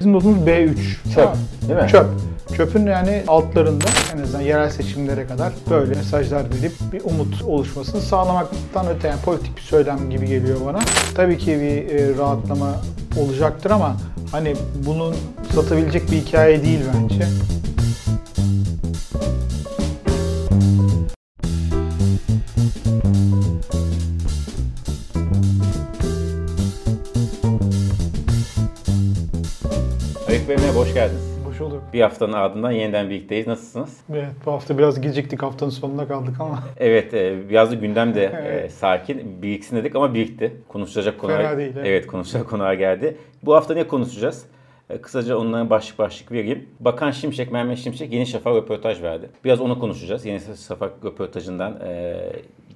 Bizim notumuz B3. Çöp, değil mi? Çöp. Çöpün yani altlarında en azından yerel seçimlere kadar böyle mesajlar verip bir umut oluşmasını sağlamaktan öte yani politik bir söylem gibi geliyor bana. Tabii ki bir e, rahatlama olacaktır ama hani bunun satabilecek bir hikaye değil bence. Bulduk. Bir haftanın ardından yeniden birlikteyiz. Nasılsınız? Evet bu hafta biraz geciktik haftanın sonuna kaldık ama Evet, e, biraz da gündem de e, Evet. sakin. Biriksin dedik ama birikti. Konuşulacak konular, Fena değil, evet. evet. konuşulacak konular geldi. Bu hafta ne konuşacağız? E, Kısaca onlara başlık başlık vereyim. Bakan Şimşek, Mehmet Şimşek Yeni Şafak röportaj verdi. Biraz onu konuşacağız. Yeni Şafak röportajından e,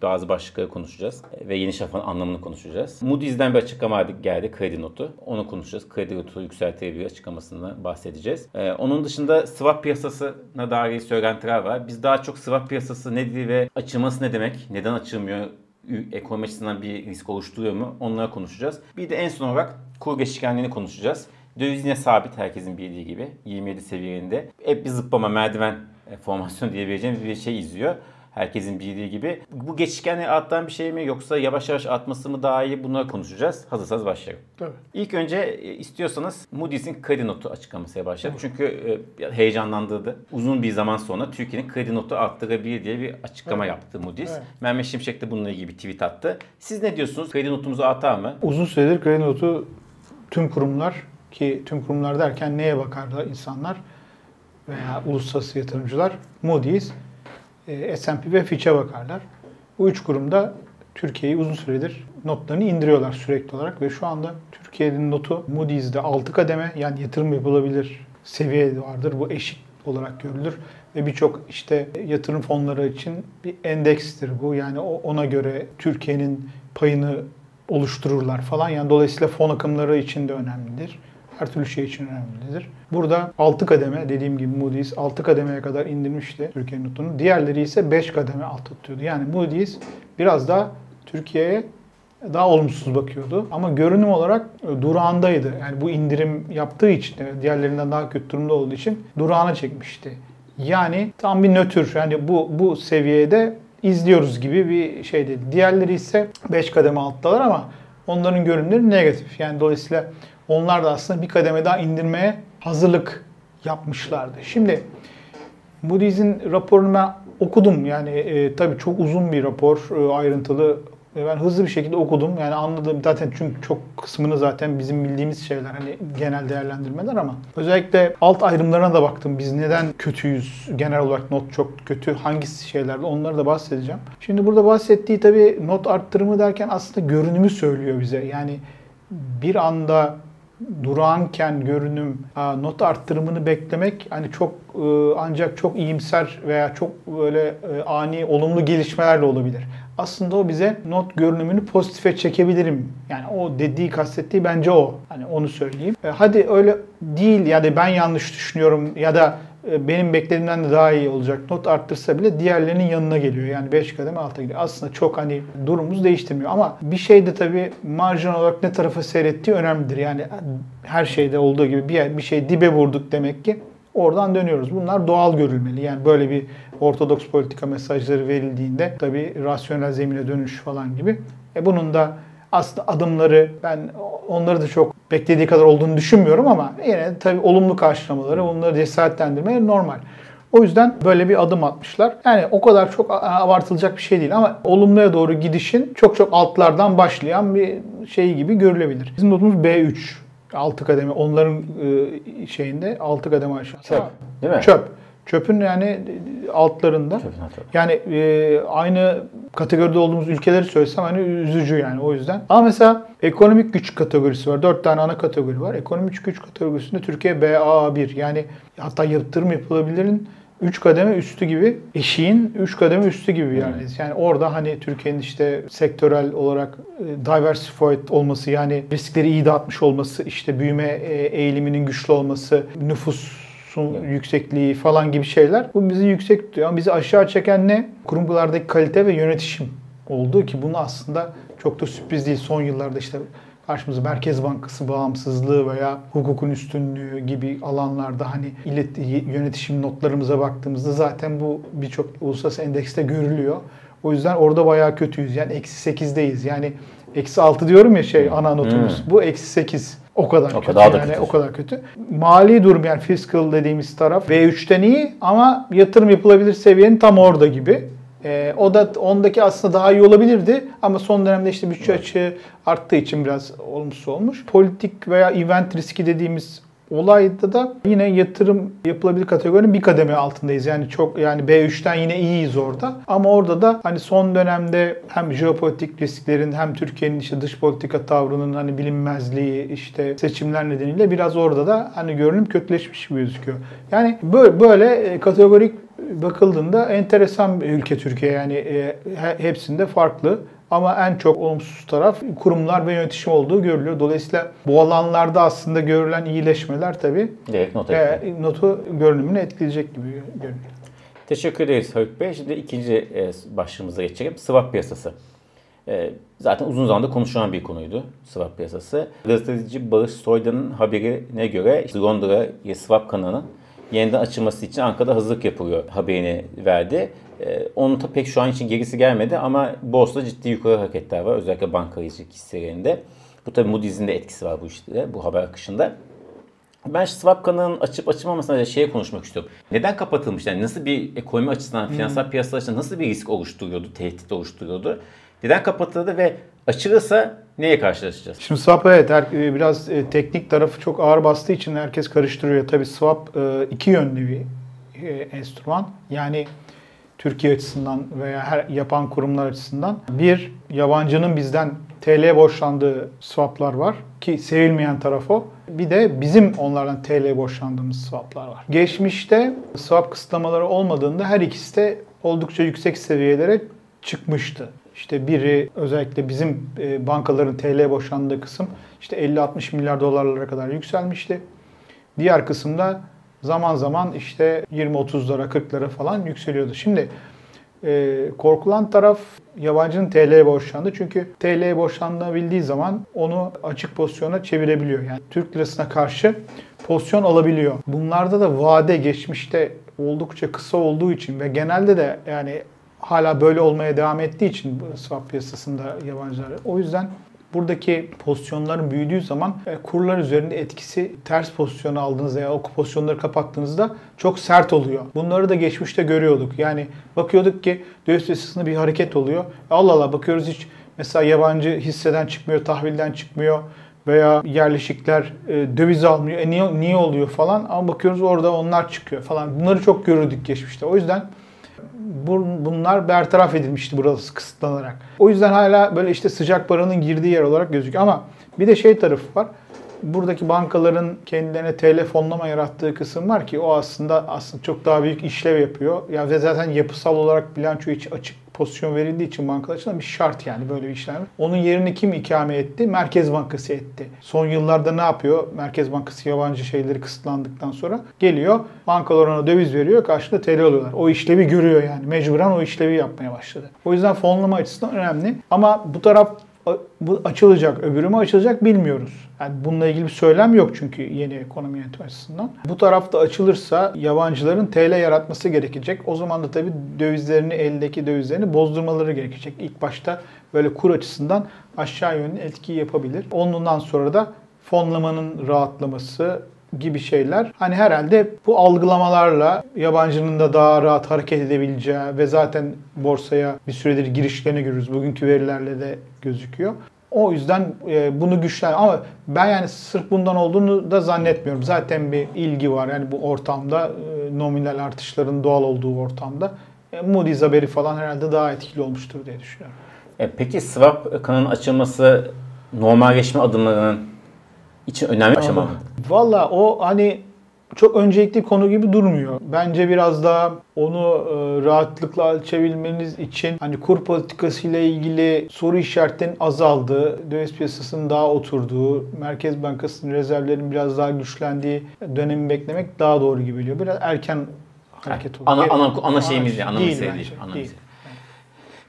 bazı başlıkları konuşacağız. Ve Yeni Şafak'ın anlamını konuşacağız. Moody's'den bir açıklama geldi, kredi notu. Onu konuşacağız. Kredi notu yükseltilebilir açıklamasından bahsedeceğiz. E, Onun dışında swap piyasasına dair söylentiler var. Biz daha çok swap piyasası nedir ve açılması ne demek? Neden açılmıyor? ekonomi açısından bir risk oluşturuyor mu? Onlara konuşacağız. Bir de en son olarak kur geçişkenliğini konuşacağız. Döviz yine sabit herkesin bildiği gibi 27 seviyelerinde. Hep bir zıplama merdiven e, formasyon diyebileceğimiz bir şey izliyor. Herkesin bildiği gibi. Bu geçişkenliği arttıran bir şey mi yoksa yavaş yavaş artması mı daha iyi bunları konuşacağız. Hazırsanız başlayalım. tabii. İlk önce e, istiyorsanız Moody's'in kredi notu açıklamasına başlayalım. Çünkü e, heyecanlandırdı. Uzun bir zaman sonra Türkiye'nin kredi notu arttırabilir diye bir açıklama yaptı Moody's. Evet. Mehmet Şimşek de bununla ilgili bir tweet attı. Siz ne diyorsunuz? Kredi notumuzu artar mı? Uzun süredir kredi notu tüm kurumlar ki tüm kurumlar derken neye bakarlar insanlar veya uluslararası yatırımcılar Moody's, e, S&P ve Fitch'e bakarlar. Bu üç kurumda Türkiye'yi uzun süredir notlarını indiriyorlar sürekli olarak ve şu anda Türkiye'nin notu Moody's'de 6 kademe yani yatırım yapılabilir seviye vardır. Bu eşik olarak görülür ve birçok işte yatırım fonları için bir endekstir bu. Yani ona göre Türkiye'nin payını oluştururlar falan. Yani dolayısıyla fon akımları için de önemlidir. Her türlü şey için önemlidir. Burada 6 kademe dediğim gibi Moody's 6 kademeye kadar indirmişti Türkiye notunu. Diğerleri ise 5 kademe alt tutuyordu. Yani Moody's biraz daha Türkiye'ye daha olumsuz bakıyordu. Ama görünüm olarak e, durağındaydı. Yani bu indirim yaptığı için, diğerlerinden daha kötü durumda olduğu için durağına çekmişti. Yani tam bir nötr. Yani bu bu seviyede izliyoruz gibi bir şey dedi. Diğerleri ise 5 kademe alttalar ama onların görünümleri negatif. Yani dolayısıyla onlar da aslında bir kademe daha indirmeye hazırlık yapmışlardı. Şimdi Moody's'in raporunu ben okudum. Yani e, tabii çok uzun bir rapor, e, ayrıntılı. E, ben hızlı bir şekilde okudum. Yani anladım zaten çünkü çok kısmını zaten bizim bildiğimiz şeyler hani genel değerlendirmeler ama özellikle alt ayrımlarına da baktım. Biz neden kötüyüz? Genel olarak not çok kötü. Hangisi şeylerde onları da bahsedeceğim. Şimdi burada bahsettiği tabii not arttırımı derken aslında görünümü söylüyor bize. Yani bir anda durağanken görünüm not arttırımını beklemek hani çok e, ancak çok iyimser veya çok böyle e, ani olumlu gelişmelerle olabilir. Aslında o bize not görünümünü pozitife çekebilirim. Yani o dediği kastettiği bence o. Hani onu söyleyeyim. E, hadi öyle değil ya da ben yanlış düşünüyorum ya da benim beklediğimden de daha iyi olacak not arttırsa bile diğerlerinin yanına geliyor. Yani 5 kademe alta gidiyor. Aslında çok hani durumumuz değiştirmiyor. Ama bir şey de tabii marjinal olarak ne tarafa seyrettiği önemlidir. Yani her şeyde olduğu gibi bir, bir şey dibe vurduk demek ki oradan dönüyoruz. Bunlar doğal görülmeli. Yani böyle bir ortodoks politika mesajları verildiğinde tabii rasyonel zemine dönüş falan gibi. E bunun da aslında adımları ben onları da çok beklediği kadar olduğunu düşünmüyorum ama yine tabii olumlu karşılamaları, onları cesaretlendirmeleri normal. O yüzden böyle bir adım atmışlar. Yani o kadar çok abartılacak bir şey değil ama olumluya doğru gidişin çok çok altlardan başlayan bir şey gibi görülebilir. Bizim notumuz B3. 6 kademe. Onların e, şeyinde 6 kademe aşağı. Çöp, değil mi? Çöp. Çöpün yani altlarında. Çöpün altı. Yani e, aynı kategoride olduğumuz ülkeleri söylesem hani üzücü yani o yüzden. Ama mesela ekonomik güç kategorisi var. Dört tane ana kategori var. Ekonomik güç kategorisinde Türkiye BA1 yani hatta yatırım yapılabilirin 3 kademe üstü gibi, eşiğin 3 kademe üstü gibi yerdeyiz. Yani orada hani Türkiye'nin işte sektörel olarak e, diversified olması yani riskleri iyi dağıtmış olması, işte büyüme e, eğiliminin güçlü olması, nüfusun yüksekliği falan gibi şeyler. Bu bizi yüksek tutuyor. Ama bizi aşağı çeken ne? Kurumlardaki kalite ve yönetişim oldu ki bunu aslında çok da sürpriz değil. Son yıllarda işte karşımıza Merkez Bankası bağımsızlığı veya hukukun üstünlüğü gibi alanlarda hani ilet, yönetişim notlarımıza baktığımızda zaten bu birçok uluslararası endekste görülüyor. O yüzden orada bayağı kötüyüz. Yani eksi 8'deyiz. Yani eksi 6 diyorum ya şey ana notumuz. Hmm. Bu eksi 8. O kadar o kötü. Kadar yani kötü. o kadar kötü. Mali durum yani fiscal dediğimiz taraf V3'ten iyi ama yatırım yapılabilir seviyenin tam orada gibi. Ee, o da ondaki aslında daha iyi olabilirdi ama son dönemde işte bütçe açığı arttığı için biraz olumsuz olmuş. Politik veya event riski dediğimiz olayda da yine yatırım yapılabilir kategorinin bir kademe altındayız. Yani çok yani B3'ten yine iyiyiz orada. Ama orada da hani son dönemde hem jeopolitik risklerin hem Türkiye'nin işte dış politika tavrının hani bilinmezliği işte seçimler nedeniyle biraz orada da hani görünüm kötüleşmiş gibi gözüküyor. Yani böyle, böyle kategorik bakıldığında enteresan bir ülke Türkiye yani e, hepsinde farklı. Ama en çok olumsuz taraf kurumlar ve yönetişim olduğu görülüyor. Dolayısıyla bu alanlarda aslında görülen iyileşmeler tabii not e, notu görünümünü etkileyecek gibi görünüyor. Teşekkür ederiz Haluk Bey. Şimdi ikinci e, başlığımıza geçelim. Swap piyasası. E, zaten uzun zamandır konuşulan bir konuydu swap piyasası. Gazeteci Barış Soydan'ın haberine göre Londra swap kanalının yeniden açılması için Ankara'da hazırlık yapılıyor haberini verdi. Ee, onun da pek şu an için gerisi gelmedi ama borsada ciddi yukarı hareketler var. Özellikle bankacılık hisselerinde. Bu tabii Moody's'in de etkisi var bu işte, bu haber akışında. Ben swap kanalının açıp açılmamasına şeye konuşmak istiyorum. Neden kapatılmış? Yani nasıl bir ekonomi açısından, hmm. finansal hmm. piyasalar açısından nasıl bir risk oluşturuyordu, tehdit oluşturuyordu? Neden kapatıldı ve açılırsa neye karşılaşacağız? Şimdi swap evet e, biraz e, teknik tarafı çok ağır bastığı için herkes karıştırıyor. Tabii swap e, iki yönlü bir enstrüman. Yani Türkiye açısından veya her yapan kurumlar açısından bir yabancının bizden TL borçlandığı swaplar var ki sevilmeyen taraf o. Bir de bizim onlardan TL borçlandığımız swaplar var. Geçmişte swap kısıtlamaları olmadığında her ikisi de oldukça yüksek seviyelere çıkmıştı. İşte biri özellikle bizim e, bankaların TL boşandığı kısım işte 50-60 milyar dolarlara kadar yükselmişti. Diğer kısımda zaman zaman işte 20-30'lara 40'lara falan yükseliyordu. Şimdi e, korkulan taraf yabancının TL'ye borçlandı. Çünkü TL'ye borçlanabildiği zaman onu açık pozisyona çevirebiliyor. Yani Türk lirasına karşı pozisyon alabiliyor. Bunlarda da vade geçmişte oldukça kısa olduğu için ve genelde de yani hala böyle olmaya devam ettiği için swap piyasasında yabancılar. O yüzden buradaki pozisyonların büyüdüğü zaman e, kurlar üzerinde etkisi ters pozisyon aldığınızda ya o pozisyonları kapattığınızda çok sert oluyor. Bunları da geçmişte görüyorduk. Yani bakıyorduk ki döviz piyasasında bir hareket oluyor. Allah Allah bakıyoruz hiç mesela yabancı hisseden çıkmıyor, tahvilden çıkmıyor veya yerleşikler e, döviz almıyor. E niye, niye oluyor falan ama bakıyoruz orada onlar çıkıyor falan. Bunları çok görürdük geçmişte. O yüzden bunlar bertaraf edilmişti burası kısıtlanarak. O yüzden hala böyle işte sıcak paranın girdiği yer olarak gözüküyor. Ama bir de şey tarafı var. Buradaki bankaların kendilerine TL fonlama yarattığı kısım var ki o aslında aslında çok daha büyük işlev yapıyor. Ya ve zaten yapısal olarak bilanço hiç açık pozisyon verildiği için bankalar açısından bir şart yani böyle bir işlem. Onun yerini kim ikame etti? Merkez Bankası etti. Son yıllarda ne yapıyor? Merkez Bankası yabancı şeyleri kısıtlandıktan sonra geliyor. Bankalar ona döviz veriyor. Karşında TL alıyorlar. O işlevi görüyor yani. Mecburen o işlevi yapmaya başladı. O yüzden fonlama açısından önemli. Ama bu taraf bu açılacak, öbürü mü açılacak bilmiyoruz. Yani bununla ilgili bir söylem yok çünkü yeni ekonomi yönetimi açısından. Bu tarafta açılırsa yabancıların TL yaratması gerekecek. O zaman da tabii dövizlerini, eldeki dövizlerini bozdurmaları gerekecek. İlk başta böyle kur açısından aşağı yönlü etki yapabilir. Ondan sonra da fonlamanın rahatlaması, gibi şeyler. Hani herhalde bu algılamalarla yabancının da daha rahat hareket edebileceği ve zaten borsaya bir süredir girişlerini görürüz. Bugünkü verilerle de gözüküyor. O yüzden e, bunu güçlen ama ben yani sırf bundan olduğunu da zannetmiyorum. Zaten bir ilgi var yani bu ortamda e, nominal artışların doğal olduğu ortamda. E, Moody's haberi falan herhalde daha etkili olmuştur diye düşünüyorum. peki swap kanalının açılması normalleşme adımlarının için önemli bir aşama mı? Valla o hani çok öncelikli konu gibi durmuyor. Bence biraz daha onu e, rahatlıkla ölçebilmeniz için hani kur politikası ile ilgili soru işaretlerinin azaldığı, döviz piyasasının daha oturduğu, Merkez Bankası'nın rezervlerinin biraz daha güçlendiği dönemi beklemek daha doğru gibi geliyor. Biraz erken hareket oluyor. Ana, ana, ana şeyimiz ya, ana değil, Ana değil.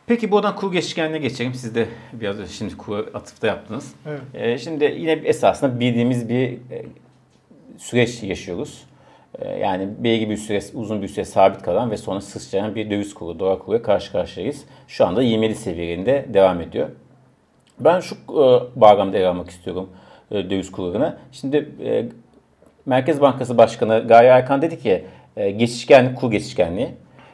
Peki buradan kur geçişkenliğine geçelim. Siz de biraz önce şimdi kur atıfta yaptınız. Evet. Ee, şimdi yine esasında bildiğimiz bir e, süreç yaşıyoruz. Ee, yani belli bir süre, uzun bir süre sabit kalan ve sonra sıçrayan bir döviz kuru, dolar kuruyla karşı karşıyayız. Şu anda 27 seviyelerinde devam ediyor. Ben şu e, bağlamda ele almak istiyorum e, döviz kurlarına. Şimdi e, Merkez Bankası Başkanı Gaye Erkan dedi ki e, geçişkenlik, kur geçişkenliği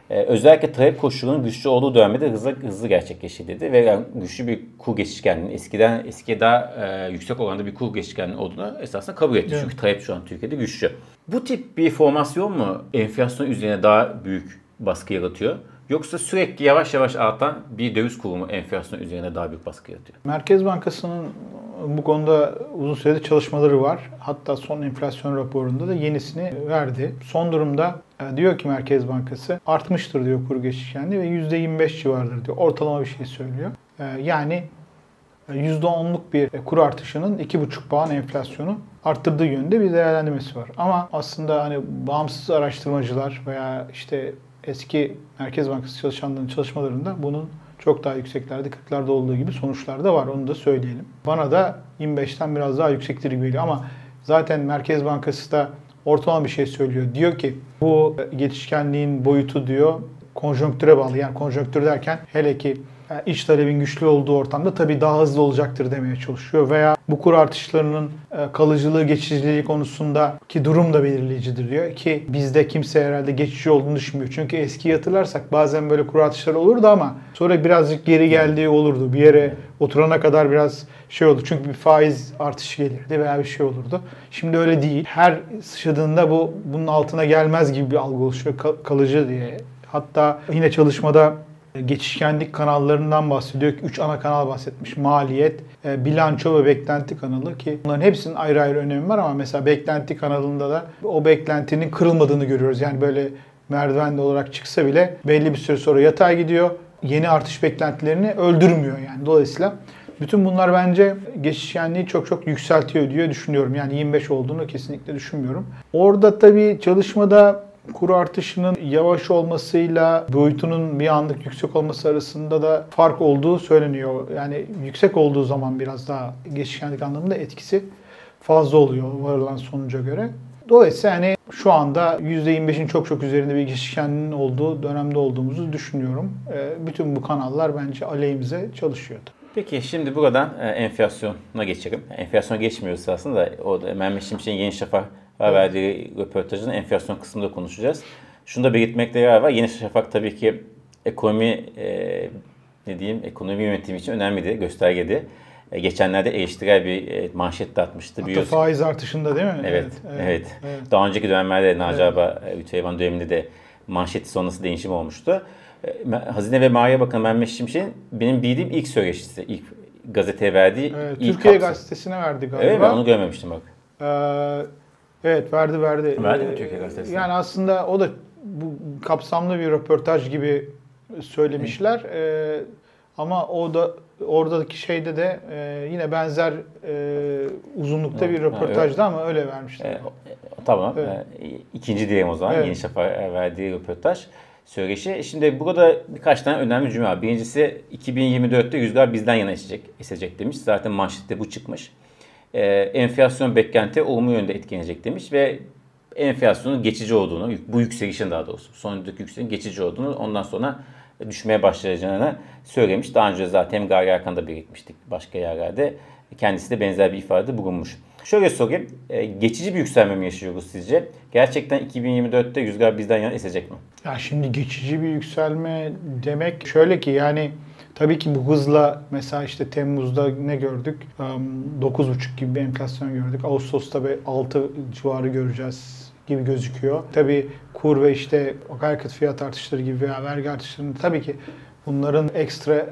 e, özellikle talep koşulunun güçlü olduğu dönemde hızlı, hızlı gerçekleşti dedi. Ve yani güçlü bir kur geçişkenliğinin eskiden eskiye daha e, yüksek oranda bir kur geçişkenliği olduğunu esasında kabul etti. Evet. Çünkü talep şu an Türkiye'de güçlü. Bu tip bir formasyon mu enflasyon üzerine daha büyük baskı yaratıyor? Yoksa sürekli yavaş yavaş artan bir döviz kuru mu enflasyon üzerine daha büyük baskı yaratıyor? Merkez Bankası'nın bu konuda uzun süredir çalışmaları var. Hatta son enflasyon raporunda da yenisini verdi. Son durumda e, diyor ki Merkez Bankası artmıştır diyor kuru geçişkenliği ve %25 civarıdır diyor. Ortalama bir şey söylüyor. E, Yani %10'luk bir kur artışının 2,5 puan enflasyonu arttırdığı yönde bir değerlendirmesi var. Ama aslında hani bağımsız araştırmacılar veya işte eski Merkez Bankası çalışanlarının çalışmalarında bunun çok daha yükseklerde 40'larda olduğu gibi sonuçlar da var. Onu da söyleyelim. Bana da 25'ten biraz daha yüksektir gibi geliyor ama zaten Merkez Bankası da ortalama bir şey söylüyor. Diyor ki bu geçişkenliğin boyutu diyor konjonktüre bağlı. Yani konjonktür derken hele ki yani iç talebin güçlü olduğu ortamda tabii daha hızlı olacaktır demeye çalışıyor. Veya bu kur artışlarının e, kalıcılığı, geçiciliği konusunda ki durum da belirleyicidir diyor. Ki bizde kimse herhalde geçici olduğunu düşünmüyor. Çünkü eski hatırlarsak bazen böyle kur artışları olurdu ama sonra birazcık geri geldiği olurdu. Bir yere oturana kadar biraz şey oldu. Çünkü bir faiz artışı gelirdi veya bir şey olurdu. Şimdi öyle değil. Her sıçradığında bu bunun altına gelmez gibi bir algı oluşuyor. Ka- Kalıcı diye. Hatta yine çalışmada geçişkenlik kanallarından bahsediyor. Üç ana kanal bahsetmiş. Maliyet, e, bilanço ve beklenti kanalı ki bunların hepsinin ayrı ayrı önemi var ama mesela beklenti kanalında da o beklentinin kırılmadığını görüyoruz. Yani böyle merdivenli olarak çıksa bile belli bir süre sonra yatay gidiyor. Yeni artış beklentilerini öldürmüyor yani. Dolayısıyla bütün bunlar bence geçişkenliği çok çok yükseltiyor diye düşünüyorum. Yani 25 olduğunu kesinlikle düşünmüyorum. Orada tabii çalışmada kur artışının yavaş olmasıyla boyutunun bir anlık yüksek olması arasında da fark olduğu söyleniyor. Yani yüksek olduğu zaman biraz daha geçişkenlik anlamında etkisi fazla oluyor varılan sonuca göre. Dolayısıyla hani şu anda %25'in çok çok üzerinde bir geçişkenliğin olduğu dönemde olduğumuzu düşünüyorum. Ee, Bütün bu kanallar bence aleyhimize çalışıyordu. Peki şimdi buradan e, enflasyona geçelim. Enflasyona geçmiyoruz aslında. da O da Mehmet Şimşek'in Yeni Şafak verdiği röportajın enflasyon kısmında konuşacağız. Şunu da belirtmekte yarar var. Yeni Şafak tabii ki ekonomi e, ne diyeyim ekonomi yönetimi için önemliydi, göstergeydi. E, geçenlerde eleştirel bir e, manşet de atmıştı. Hatta biliyorsun. faiz artışında değil mi? Evet, evet, Daha önceki dönemlerde Naci Evet. Aba, e, Lütfü Eyvan döneminde de manşeti sonrası değişim olmuştu. E, Hazine ve Maliye Bakanı Mehmet Şimşek'in benim bildiğim ilk söyleşisi, ilk gazeteye verdiği Evet, ilk Türkiye kapsam. Gazetesi'ne verdi galiba. Evet? Onu görmemiştim bak. Ee, evet verdi verdi. Verdi mi Ee, Türkiye Gazetesi'ne? Yani aslında o da bu kapsamlı bir röportaj gibi söylemişler. Ee, ama o da oradaki şeyde de e, yine benzer e, uzunlukta Evet, bir röportajdı ama öyle vermişler. E, o- tamam. Evet. E, ikinci diyelim o zaman. Evet. Yeni Şafak'a verdiği röportaj söyleşi. Şimdi burada birkaç tane önemli cümle var. Birincisi 2024'te rüzgar bizden yana esecek, esecek demiş. Zaten manşette bu çıkmış. E, enflasyon beklenti olumlu yönde etkilenecek demiş ve enflasyonun geçici olduğunu, bu yükselişin daha doğrusu, son yükselişin geçici olduğunu ondan sonra düşmeye başlayacağını söylemiş. Daha önce zaten Gari Erkan'da belirtmiştik başka yerlerde. Kendisi de benzer bir ifade bulunmuş. Şöyle sorayım, e, geçici bir yükselme mi yaşıyoruz sizce? Gerçekten 2024'te rüzgar bizden yana esecek mi? Ya şimdi geçici bir yükselme demek şöyle ki yani tabii ki bu hızla mesela işte Temmuz'da ne gördük? Em, 9,5 gibi bir enflasyon gördük. Ağustos'ta bir 6 civarı göreceğiz gibi gözüküyor. Tabii kur ve işte akaryakıt fiyat artışları gibi veya vergi artışlarının tabii ki bunların ekstra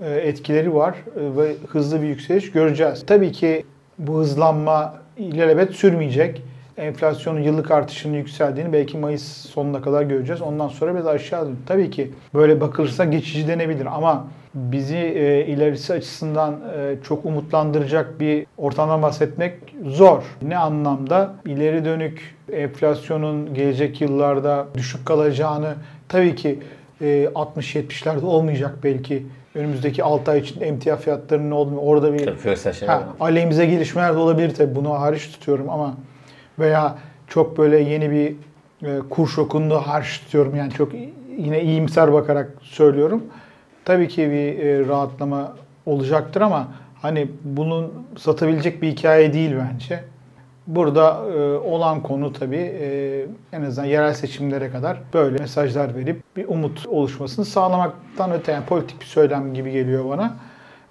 e, etkileri var e, ve hızlı bir yükseliş göreceğiz. Tabii ki bu hızlanma ilelebet sürmeyecek. Enflasyonun yıllık artışının yükseldiğini belki Mayıs sonuna kadar göreceğiz. Ondan sonra biraz aşağı dönüyor. Tabii ki böyle bakılırsa geçici denebilir ama bizi e, ilerisi açısından e, çok umutlandıracak bir ortamdan bahsetmek zor. Ne anlamda? İleri dönük enflasyonun gelecek yıllarda düşük kalacağını tabii ki 60-70'lerde olmayacak belki. Önümüzdeki 6 ay içinde emtia fiyatlarının olmuyor. Orada bir Tabii şeyler ha, aleyhimize gelişmeler de olabilir tabii. Bunu hariç tutuyorum ama veya çok böyle yeni bir e, kur şokunu da hariç tutuyorum. Yani çok yine iyimser bakarak söylüyorum. Tabii ki bir e, rahatlama olacaktır ama hani bunun satabilecek bir hikaye değil bence. Burada e, olan konu tabii e, en azından yerel seçimlere kadar böyle mesajlar verip bir umut oluşmasını sağlamaktan öte yani politik bir söylem gibi geliyor bana.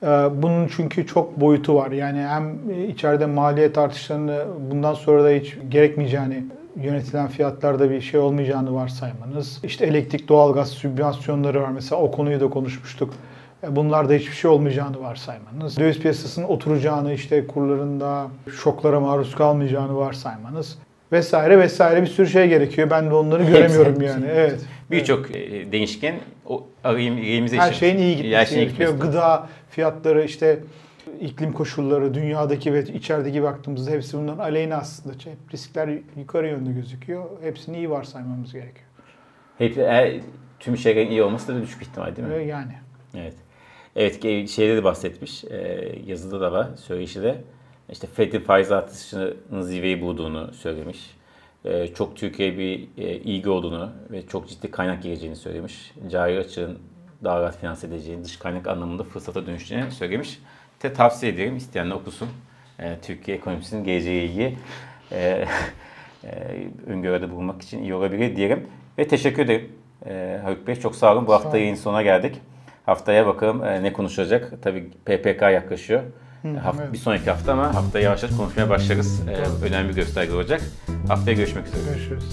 E, bunun çünkü çok boyutu var. Yani hem içeride maliyet artışlarını bundan sonra da hiç gerekmeyeceğini yönetilen fiyatlarda bir şey olmayacağını varsaymanız. İşte elektrik, doğalgaz sübvansiyonları var. Mesela o konuyu da konuşmuştuk. E, Bunlarda hiçbir şey olmayacağını varsaymanız. Döviz piyasasının oturacağını, işte kurlarında şoklara maruz kalmayacağını varsaymanız vesaire vesaire bir sürü şey gerekiyor. Ben de onları göremiyorum Hepsi- yani. Evet. Birçok e, değişken o arayımıza Her şeyin iyi gitmesi Her şeyin gerekiyor. gitmesi. Gıda fiyatları işte iklim koşulları, dünyadaki ve içerideki baktığımızda hepsi bunların aleyhine aslında. Hep riskler yukarı yönlü gözüküyor. Hepsini iyi varsaymamız gerekiyor. Hep, eğer tüm şeylerin iyi olması da düşük ihtimal değil mi? Yani. Evet. Evet şeyde de bahsetmiş. e, yazıda da var söyleşi de. İşte Fed'in faiz artışının zirveyi bulduğunu söylemiş. E, çok Türkiye'ye bir e, ilgi olduğunu ve çok ciddi kaynak geleceğini söylemiş. Cari açığın daha rahat finanse edeceğini, dış kaynak anlamında fırsata dönüşeceğini söylemiş. Te tavsiye ederim isteyenler okusun. E, Türkiye ekonomisinin geleceğiyle ilgili e, e, öngörüde bulunmak için iyi olabilir diyelim. Ve teşekkür ederim. E, Haluk Bey çok sağ olun. Bu hafta olun. yayın sonuna geldik. Haftaya bakalım e, ne konuşulacak. Tabii PPK yaklaşıyor. Haft- evet. Bir sonraki hafta ama haftaya yavaş yavaş konuşmaya başlarız. E, önemli bir gösterge olacak. Haftaya görüşmek üzere. Görüşürüz.